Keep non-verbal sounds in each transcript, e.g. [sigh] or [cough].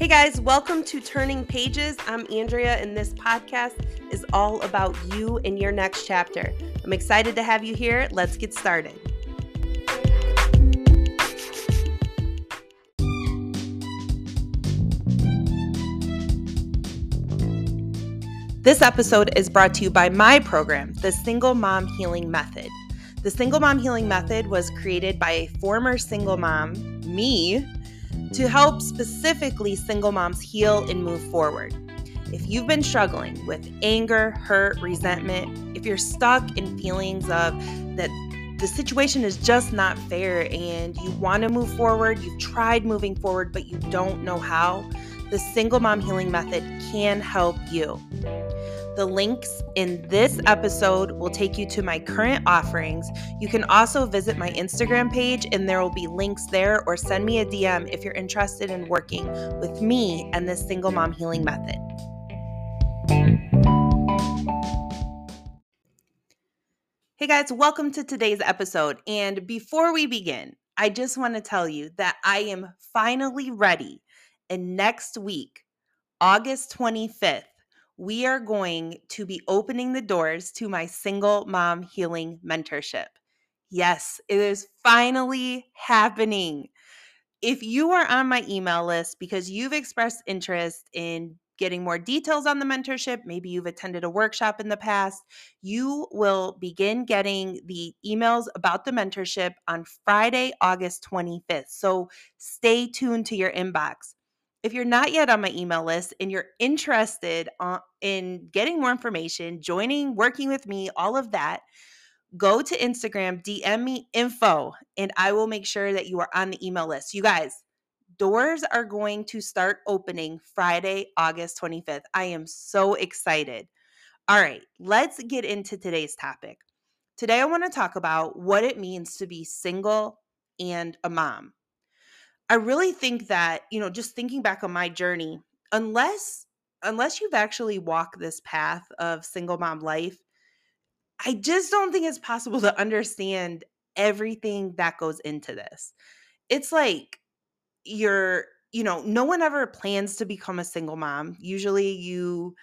Hey guys, welcome to Turning Pages. I'm Andrea, and this podcast is all about you and your next chapter. I'm excited to have you here. Let's get started. This episode is brought to you by my program, the Single Mom Healing Method. The Single Mom Healing Method was created by a former single mom, me, to help specifically single moms heal and move forward. If you've been struggling with anger, hurt, resentment, if you're stuck in feelings of that the situation is just not fair and you want to move forward, you've tried moving forward, but you don't know how, the Single Mom Healing Method can help you. The links in this episode will take you to my current offerings. You can also visit my Instagram page, and there will be links there, or send me a DM if you're interested in working with me and this single mom healing method. Hey guys, welcome to today's episode. And before we begin, I just want to tell you that I am finally ready. And next week, August 25th, we are going to be opening the doors to my single mom healing mentorship. Yes, it is finally happening. If you are on my email list because you've expressed interest in getting more details on the mentorship, maybe you've attended a workshop in the past, you will begin getting the emails about the mentorship on Friday, August 25th. So stay tuned to your inbox if you're not yet on my email list and you're interested in getting more information, joining, working with me, all of that, go to Instagram, DM me info, and I will make sure that you are on the email list. You guys, doors are going to start opening Friday, August 25th. I am so excited. All right, let's get into today's topic. Today, I want to talk about what it means to be single and a mom. I really think that, you know, just thinking back on my journey, unless unless you've actually walked this path of single mom life, I just don't think it's possible to understand everything that goes into this. It's like you're, you know, no one ever plans to become a single mom. Usually you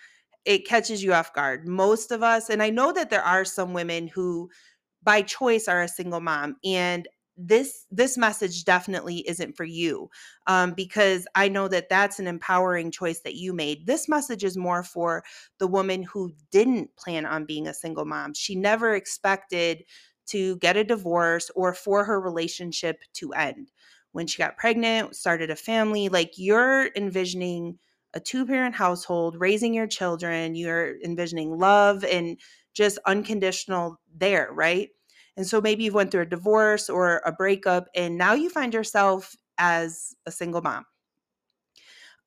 it catches you off guard. Most of us, and I know that there are some women who by choice are a single mom and this this message definitely isn't for you um, because i know that that's an empowering choice that you made. This message is more for the woman who didn't plan on being a single mom. She never expected to get a divorce or for her relationship to end. When she got pregnant started a family like you're envisioning a two parent household raising your children you're envisioning love and just unconditional there right and so maybe you went through a divorce or a breakup and now you find yourself as a single mom.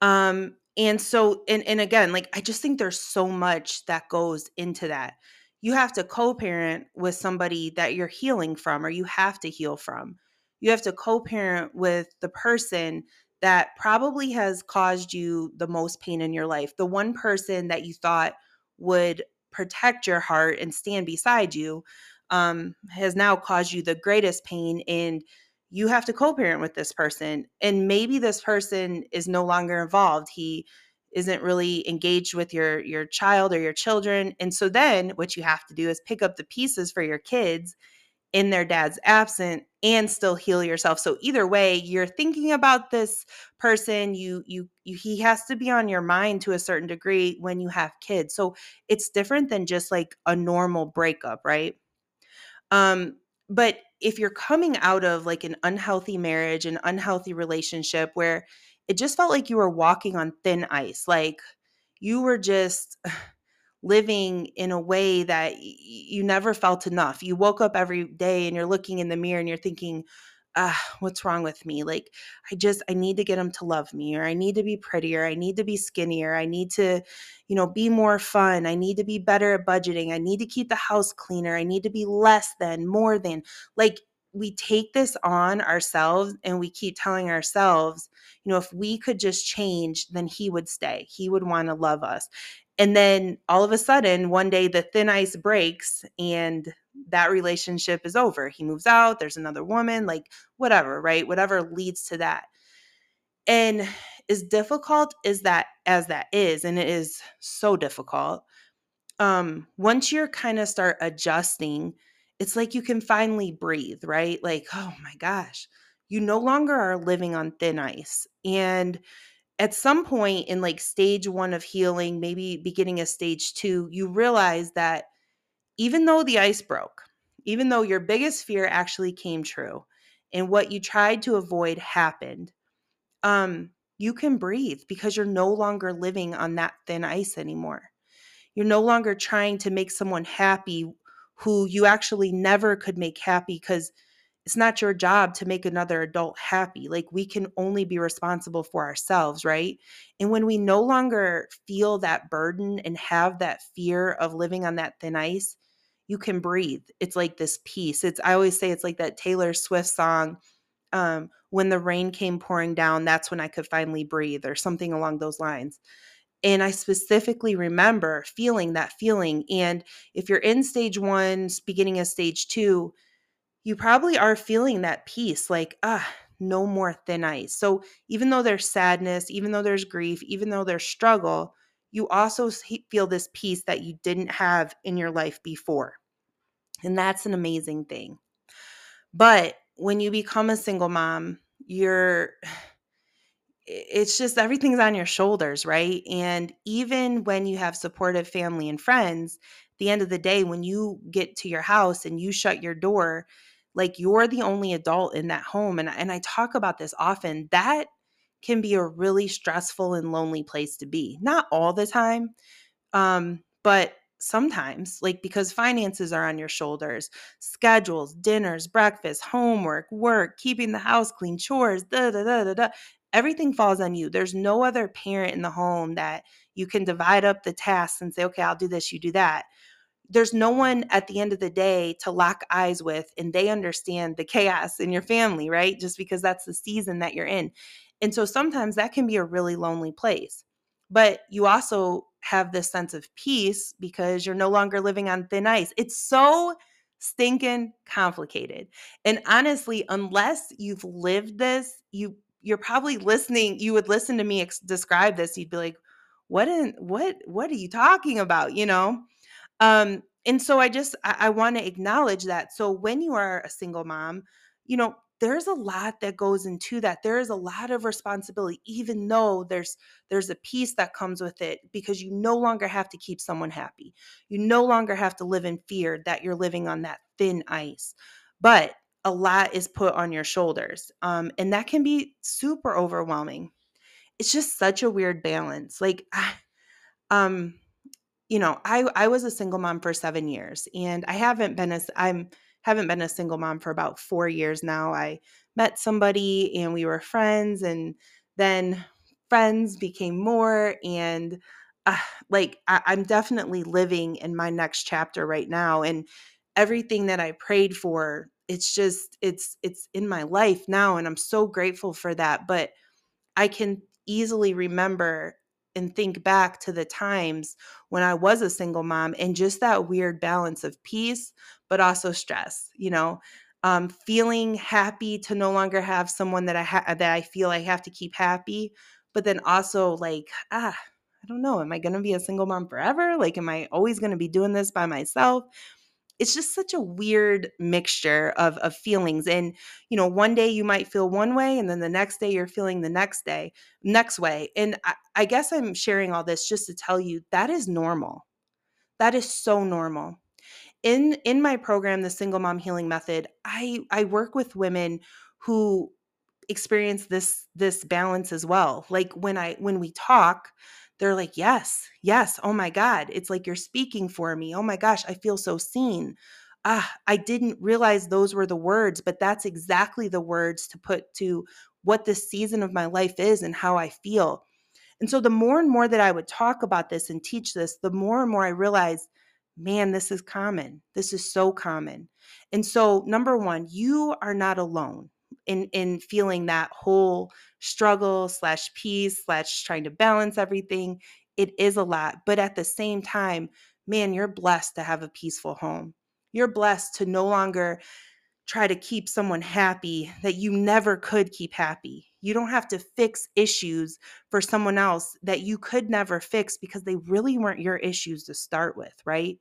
Um and so and and again, like I just think there's so much that goes into that. You have to co-parent with somebody that you're healing from or you have to heal from. You have to co-parent with the person that probably has caused you the most pain in your life. The one person that you thought would protect your heart and stand beside you um, has now caused you the greatest pain and you have to co-parent with this person and maybe this person is no longer involved. He isn't really engaged with your your child or your children and so then what you have to do is pick up the pieces for your kids in their dad's absent and still heal yourself. So either way you're thinking about this person you you, you he has to be on your mind to a certain degree when you have kids. So it's different than just like a normal breakup right um, but if you're coming out of like an unhealthy marriage, an unhealthy relationship where it just felt like you were walking on thin ice, like you were just living in a way that you never felt enough. You woke up every day and you're looking in the mirror and you're thinking, ah, what's wrong with me? Like, I just, I need to get him to love me, or I need to be prettier. I need to be skinnier. I need to, you know, be more fun. I need to be better at budgeting. I need to keep the house cleaner. I need to be less than, more than. Like, we take this on ourselves and we keep telling ourselves, you know, if we could just change, then he would stay. He would want to love us. And then all of a sudden, one day the thin ice breaks and that relationship is over. He moves out, there's another woman, like whatever, right? Whatever leads to that. And as difficult as that as that is, and it is so difficult, um, once you're kind of start adjusting, it's like you can finally breathe, right? Like, oh my gosh, you no longer are living on thin ice. And at some point in like stage one of healing, maybe beginning of stage two, you realize that even though the ice broke, even though your biggest fear actually came true and what you tried to avoid happened, um, you can breathe because you're no longer living on that thin ice anymore. You're no longer trying to make someone happy who you actually never could make happy because it's not your job to make another adult happy. Like we can only be responsible for ourselves, right? And when we no longer feel that burden and have that fear of living on that thin ice, you can breathe. It's like this peace. It's I always say it's like that Taylor Swift song um when the rain came pouring down, that's when I could finally breathe or something along those lines. And I specifically remember feeling that feeling. And if you're in stage one, beginning of stage two, you probably are feeling that peace like, ah, no more thin ice. So even though there's sadness, even though there's grief, even though there's struggle, you also feel this peace that you didn't have in your life before. And that's an amazing thing. But when you become a single mom, you're it's just everything's on your shoulders, right? And even when you have supportive family and friends, the end of the day, when you get to your house and you shut your door, like you're the only adult in that home. And, and I talk about this often. That can be a really stressful and lonely place to be. Not all the time, um, but sometimes, like because finances are on your shoulders, schedules, dinners, breakfast, homework, work, keeping the house clean, chores, da da da da da everything falls on you. There's no other parent in the home that you can divide up the tasks and say, okay, I'll do this, you do that. There's no one at the end of the day to lock eyes with, and they understand the chaos in your family, right? Just because that's the season that you're in. And so sometimes that can be a really lonely place. But you also have this sense of peace because you're no longer living on thin ice. It's so stinking complicated. And honestly, unless you've lived this, you you're probably listening you would listen to me ex- describe this you'd be like what in what what are you talking about you know um and so i just i, I want to acknowledge that so when you are a single mom you know there's a lot that goes into that there is a lot of responsibility even though there's there's a peace that comes with it because you no longer have to keep someone happy you no longer have to live in fear that you're living on that thin ice but a lot is put on your shoulders. Um, and that can be super overwhelming. It's just such a weird balance. Like, [sighs] um, you know, I I was a single mom for seven years, and I haven't been a I'm haven't been a single mom for about four years now. I met somebody and we were friends, and then friends became more, and uh, like I, I'm definitely living in my next chapter right now, and everything that I prayed for it's just it's it's in my life now and i'm so grateful for that but i can easily remember and think back to the times when i was a single mom and just that weird balance of peace but also stress you know? Um, feeling happy to no longer have someone that i ha- that i feel i have to keep happy but then also like ah i don't know am i going to be a single mom forever? Like am i always going to be doing this by myself it's just such a weird mixture of of feelings and you know one day you might feel one way and then the next day you're feeling the next day next way and I, I guess i'm sharing all this just to tell you that is normal. That is so normal. In in my program the single mom healing method i i work with women who experience this this balance as well. Like when i when we talk they're like, yes, yes. Oh my God. It's like you're speaking for me. Oh my gosh, I feel so seen. Ah, I didn't realize those were the words, but that's exactly the words to put to what this season of my life is and how I feel. And so the more and more that I would talk about this and teach this, the more and more I realized, man, this is common. This is so common. And so, number one, you are not alone in in feeling that whole struggle slash peace slash trying to balance everything it is a lot but at the same time man you're blessed to have a peaceful home you're blessed to no longer try to keep someone happy that you never could keep happy. You don't have to fix issues for someone else that you could never fix because they really weren't your issues to start with, right?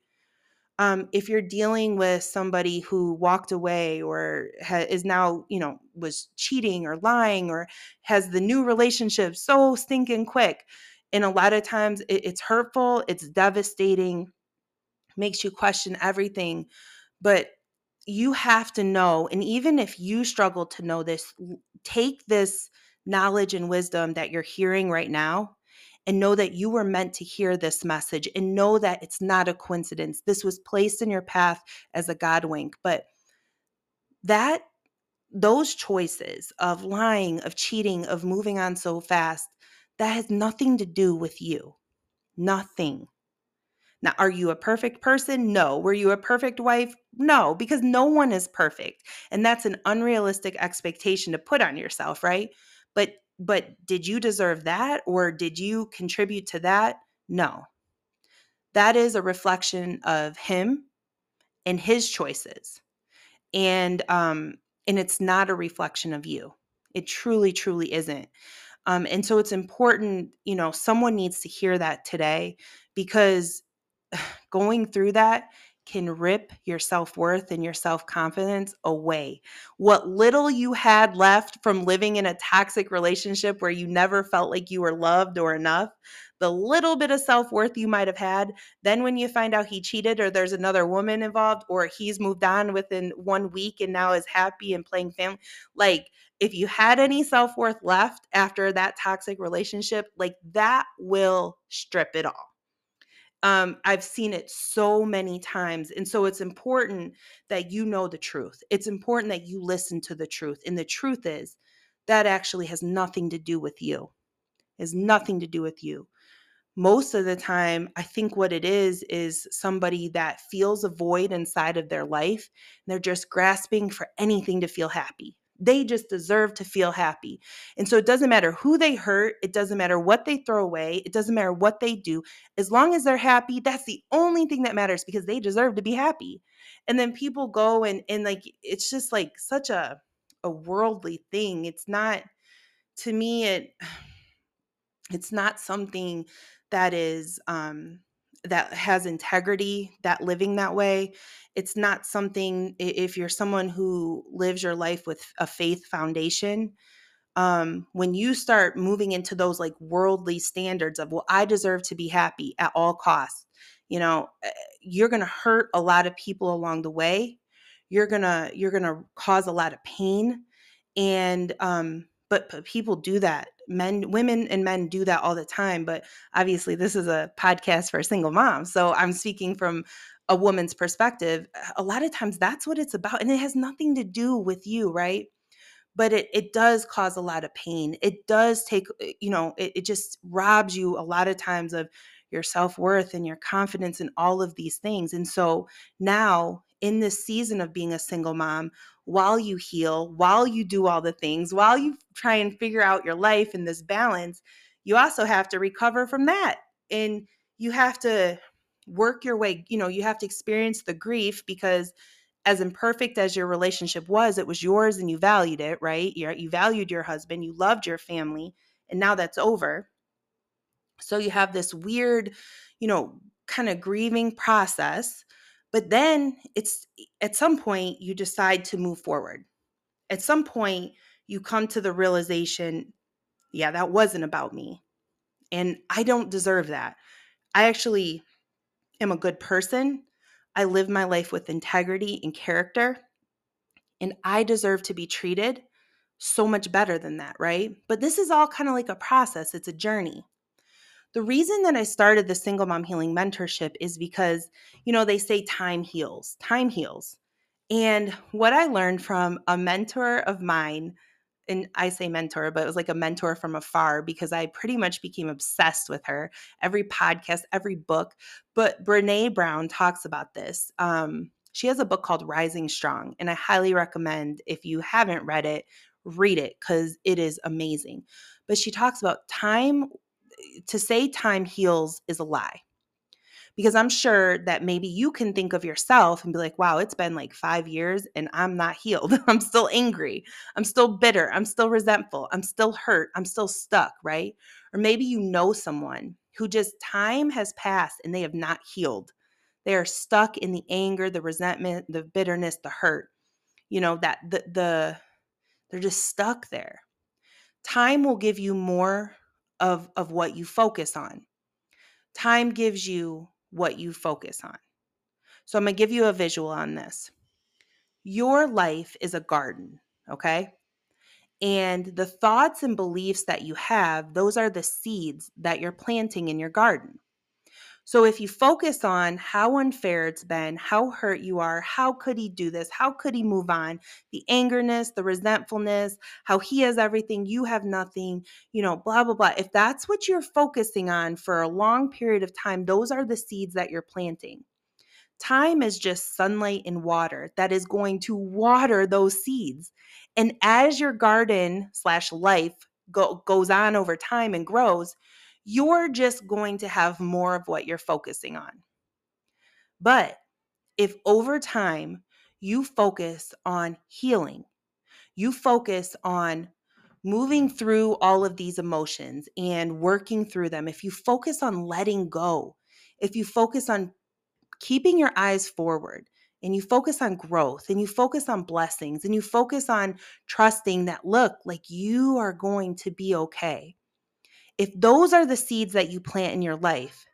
Um, if you're dealing with somebody who walked away or ha- is now, you know, was cheating or lying or has the new relationship so stinking quick, and a lot of times it, it's hurtful, it's devastating, makes you question everything. But you have to know, and even if you struggle to know this, take this knowledge and wisdom that you're hearing right now and know that you were meant to hear this message and know that it's not a coincidence. This was placed in your path as a God wink. But that, those choices of lying, of cheating, of moving on so fast, that has nothing to do with you. Nothing. Now, are you a perfect person? No. Were you a perfect wife? No, because no one is perfect. And that's an unrealistic expectation to put on yourself, right? But but did you deserve that or did you contribute to that? No. That is a reflection of him and his choices. And um and it's not a reflection of you. It truly truly isn't. Um and so it's important, you know, someone needs to hear that today because [sighs] going through that can rip your self worth and your self confidence away. What little you had left from living in a toxic relationship where you never felt like you were loved or enough, the little bit of self worth you might have had, then when you find out he cheated or there's another woman involved or he's moved on within one week and now is happy and playing family, like if you had any self worth left after that toxic relationship, like that will strip it all um, I've seen it so many times. And so it's important that you know the truth. It's important that you listen to the truth. And the truth is that actually has nothing to do with you, has nothing to do with you. Most of the time, I think what it is is somebody that feels a void inside of their life. And they're just grasping for anything to feel happy. They just deserve to feel happy. And so it doesn't matter who they hurt, it doesn't matter what they throw away, it doesn't matter what they do. As long as they're happy, that's the only thing that matters because they deserve to be happy. And then people go and and like it's just like such a a worldly thing. It's not to me it [sighs] it's not something that is um that has integrity that living that way it's not something if you're someone who lives your life with a faith foundation um, when you start moving into those like worldly standards of well i deserve to be happy at all costs you know eh, you're going to hurt a lot of people along the way. You're going to you're going to cause a lot of pain. And um but, but people do that. Men women and men do that all the time but obviously this is a podcast for a single mom. so i'm speaking from a woman's perspective. A lot of times that's what it's about and it has nothing to do with you right? But it, it does cause a lot of pain. It does take eh, you know it, it just robs you a lot of times of your self-worth and your confidence and all of these things and so now in this season of being a single mom while you heal, while you do all the things, while you try and figure out your life and this balance, you also have to recover from that. And you have to work your way, you know, you have to experience the grief because as imperfect as your relationship was, it was yours and you valued it, right? you you valued your husband, you loved your family, and now that's over. So you have this weird, you know, kind of grieving process but then it's at some point you decide to move forward. At some point you come to the realization, yeah, that wasn't about me. And I don't deserve that. I actually am a good person. I live my life with integrity and character. And I deserve to be treated so much better than that, right? But this is all kind of like a process, it's a journey. The reason that I started the Single Mom Healing Mentorship is because, you know, they say time heals, time heals. And what I learned from a mentor of mine, and I say mentor, but it was like a mentor from afar because I pretty much became obsessed with her. Every podcast, every book. But Brene Brown talks about this. Um, she has a book called Rising Strong, and I highly recommend if you haven't read it, read it because it is amazing. But she talks about time to say time heals is a lie because I'm sure that maybe you can think of yourself and be like, wow, it's been like five years and I'm not healed. [laughs] I'm still angry. I'm still bitter. I'm still resentful. I'm still hurt. I'm still stuck, right? Or maybe you know someone who just time has passed and they have not healed. They are stuck in the anger, the resentment, the bitterness, the hurt. You know, that the, the they're just stuck there. Time will give you more of, of what you focus on. Time gives you what you focus on. So I'm going to give you a visual on this. Your life is a garden, okay? And the thoughts and beliefs that you have, those are the seeds that you're planting in your garden. So if you focus on how unfair it's been, how hurt you are, how could he do this? How could he move on? The angerness, the resentfulness, how he has everything, you have nothing, you know, blah, blah, blah. If that's what you're focusing on for a long period of time, those are the seeds that you're planting. Time is just sunlight and water that is going to water those seeds. And as your garden slash life go, goes on over time and grows, you're just going to have more of what you're focusing on. But if over time you focus on healing, you focus on moving through all of these emotions and working through them, if you focus on letting go, if you focus on keeping your eyes forward, and you focus on growth and you focus on blessings and you focus on trusting that, look, like you are going to be okay. If those are the seeds that you plant in your life,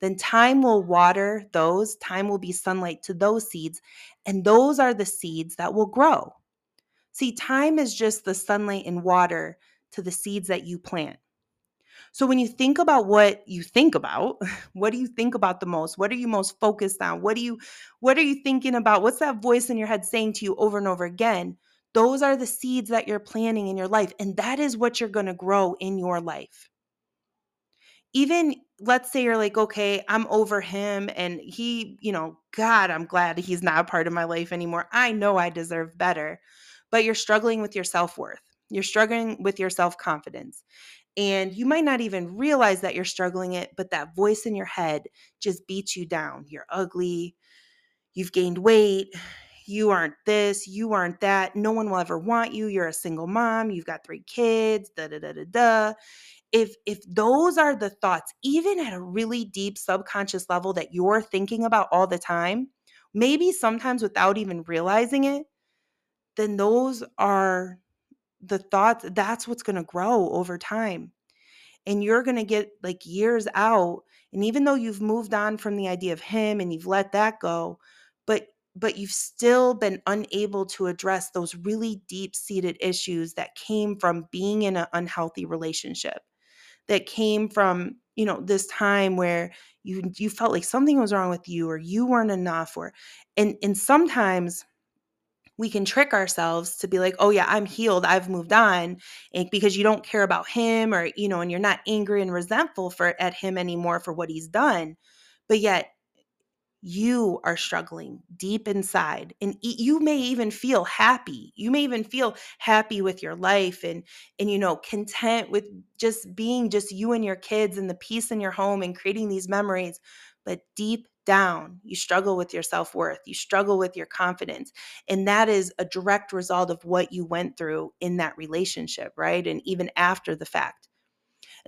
then time will water those, time will be sunlight to those seeds, and those are the seeds that will grow. See, time is just the sunlight and water to the seeds that you plant. So when you think about what you think about, [laughs] what do you think about the most? What are you most focused on? What do you what are you thinking about? What's that voice in your head saying to you over and over again? Those are the seeds that you're planting in your life and that is what you're going to grow in your life even let's say you're like, okay, I'm over him and he, you know, God, I'm glad he's not a part of my life anymore. I know I deserve better. But you're struggling with your self worth, you're struggling with your self confidence. And you might not even realize that you're struggling it, but that voice in your head just beats you down. You're ugly. You've gained weight. You aren't this. You aren't that. No one will ever want you. You're a single mom. You've got three kids. Da da da da da if if those are the thoughts even at a really deep subconscious level that you're thinking about all the time maybe sometimes without even realizing it then those are the thoughts that's what's going to grow over time. And you're going to get like years out and even though you've moved on from the idea of him and you've let that go but but you've still been unable to address those really deep seated issues that came from being in an unhealthy relationship that came from you know this time where you you felt like something was wrong with you or you weren't enough or and and sometimes we can trick ourselves to be like oh yeah i'm healed i've moved on and because you don't care about him or you know and you're not angry and resentful for at him anymore for what he's done but yet you are struggling deep inside and you may even feel happy you may even feel happy with your life and and you know content with just being just you and your kids and the peace in your home and creating these memories but deep down you struggle with your self-worth you struggle with your confidence and that is a direct result of what you went through in that relationship right and even after the fact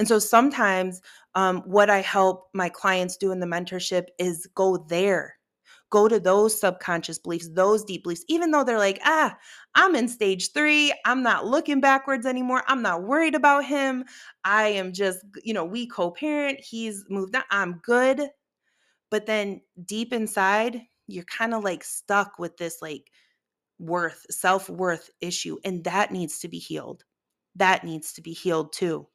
and so sometimes um, what I help my clients do in the mentorship is go there, go to those subconscious beliefs, those deep beliefs, even though they're like, ah, I'm in stage three. I'm not looking backwards anymore. I'm not worried about him. I am just, you know, we co parent. He's moved on. I'm good. But then deep inside, you're kind of like stuck with this like worth, self worth issue. And that needs to be healed. That needs to be healed too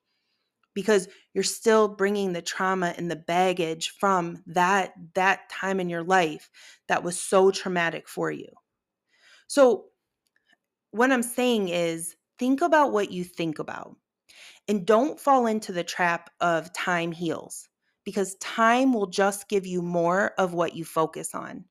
because you're still bringing the trauma and the baggage from that that time in your life that was so traumatic for you. So what I'm saying is think about what you think about and don't fall into the trap of time heals because time will just give you more of what you focus on.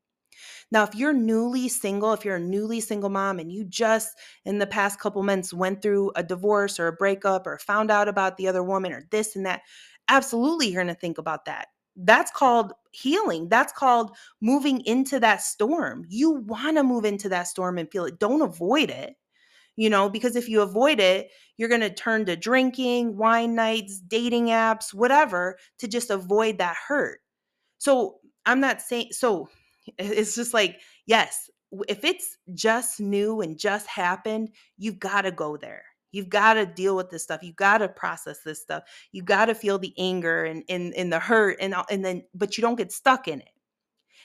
Now, if you're newly single, if you're a newly single mom and you just in the past couple months went through a divorce or a breakup or found out about the other woman or this and that, absolutely you're going to think about that. That's called healing. That's called moving into that storm. You want to move into that storm and feel it. Don't avoid it you know, because if you avoid it, you're going to turn to drinking, wine nights, dating apps, whatever to just avoid that hurt. So I'm not saying, so it's just like, yes, if it's just new and just happened, you've got to go there. You've got to deal with this stuff. You've got to process this stuff. You got to feel the anger and, and, and the hurt and, and then, but you don't get stuck in it.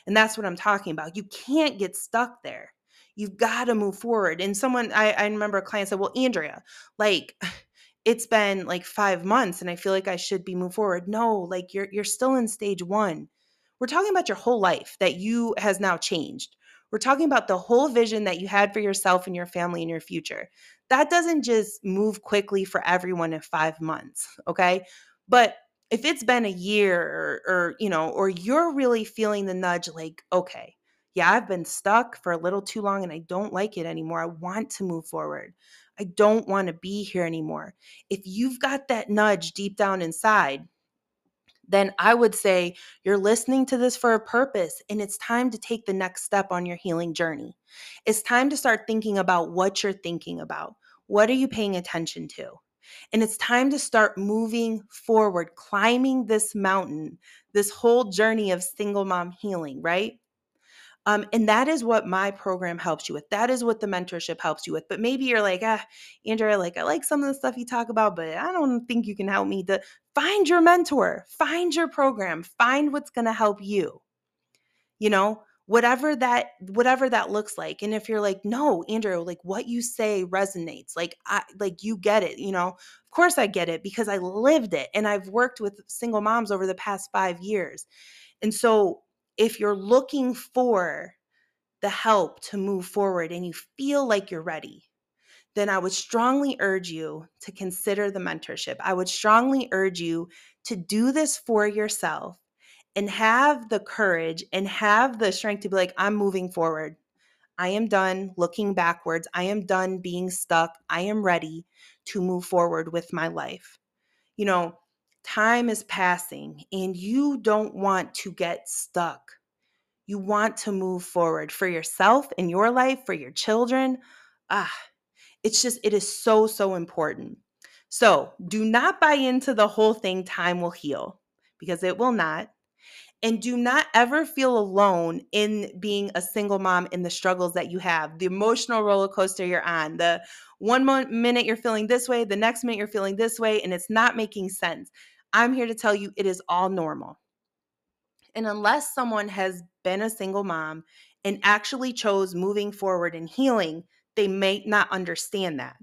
And that's what I'm talking about. You can't get stuck there. You've got to move forward. And someone, I, I remember a client said, Well, Andrea, like, [sighs] it's been like five months and I feel like I should be moved forward. No, like you're you're still in stage one. We're talking about your whole life that you has now changed. We're talking about the whole vision that you had for yourself and your family and your future. That doesn't just move quickly for everyone in five months. Okay. But if it's been a year or, or you know, or you're really feeling the nudge like, okay, yeah, I've been stuck for a little too long and I don't like it anymore. I want to move forward. I don't want to be here anymore. If you've got that nudge deep down inside, then I would say you're listening to this for a purpose and it's time to take the next step on your healing journey. It's time to start thinking about what you're thinking about. What are you paying attention to? And it's time to start moving forward, climbing this mountain, this whole journey of single mom healing, right? Um, and that is what my program helps you with. That is what the mentorship helps you with. But maybe you're like, ah, Andrea, like I like some of the stuff you talk about, but I don't think you can help me to find your mentor, find your program, find what's going to help you. You know, whatever that whatever that looks like. And if you're like, no, Andrea, like what you say resonates. Like I like you get it, you know. Of course I get it because I lived it and I've worked with single moms over the past 5 years. And so if you're looking for the help to move forward and you feel like you're ready, then I would strongly urge you to consider the mentorship. I would strongly urge you to do this for yourself and have the courage and have the strength to be like, I'm moving forward. I am done looking backwards. I am done being stuck. I am ready to move forward with my life. You know, time is passing and you don't want to get stuck. You want to move forward for yourself in your life, for your children. Ah, it's just, it is so, so important. So do not buy into the whole thing, time will heal, because it will not. And do not ever feel alone in being a single mom in the struggles that you have, the emotional roller coaster you're on, the one minute you're feeling this way, the next minute you're feeling this way, and it's not making sense. I'm here to tell you it is all normal. And unless someone has been a single mom and actually chose moving forward and healing, they may not understand that.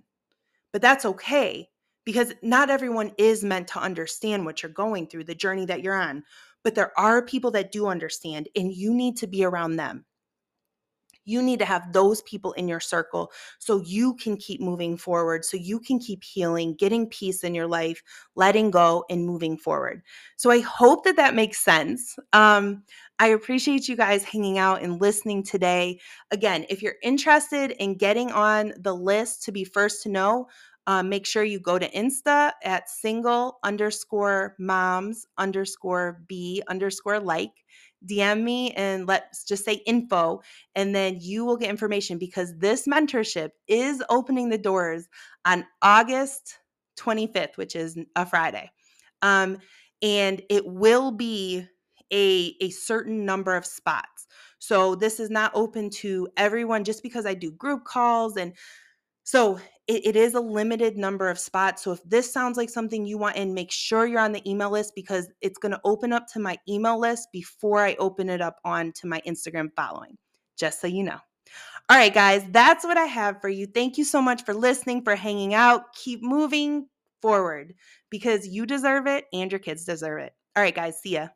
But that's okay because not everyone is meant to understand what you're going through, the journey that you're on. But there are people that do understand, and you need to be around them. You need to have those people in your circle so you can keep moving forward, so you can keep healing, getting peace in your life, letting go, and moving forward. So I hope that that makes sense. Um, I appreciate you guys hanging out and listening today. Again, if you're interested in getting on the list to be first to know, um, make sure you go to Insta at single underscore moms underscore b underscore like. DM me and let's just say info, and then you will get information because this mentorship is opening the doors on August 25th, which is a Friday. Um, and it will be a, a certain number of spots. So this is not open to everyone just because I do group calls and so it, it is a limited number of spots. So if this sounds like something you want and make sure you're on the email list because it's going to open up to my email list before I open it up on to my Instagram following, just so you know. All right, guys, that's what I have for you. Thank you so much for listening, for hanging out. Keep moving forward because you deserve it and your kids deserve it. All right, guys, see ya.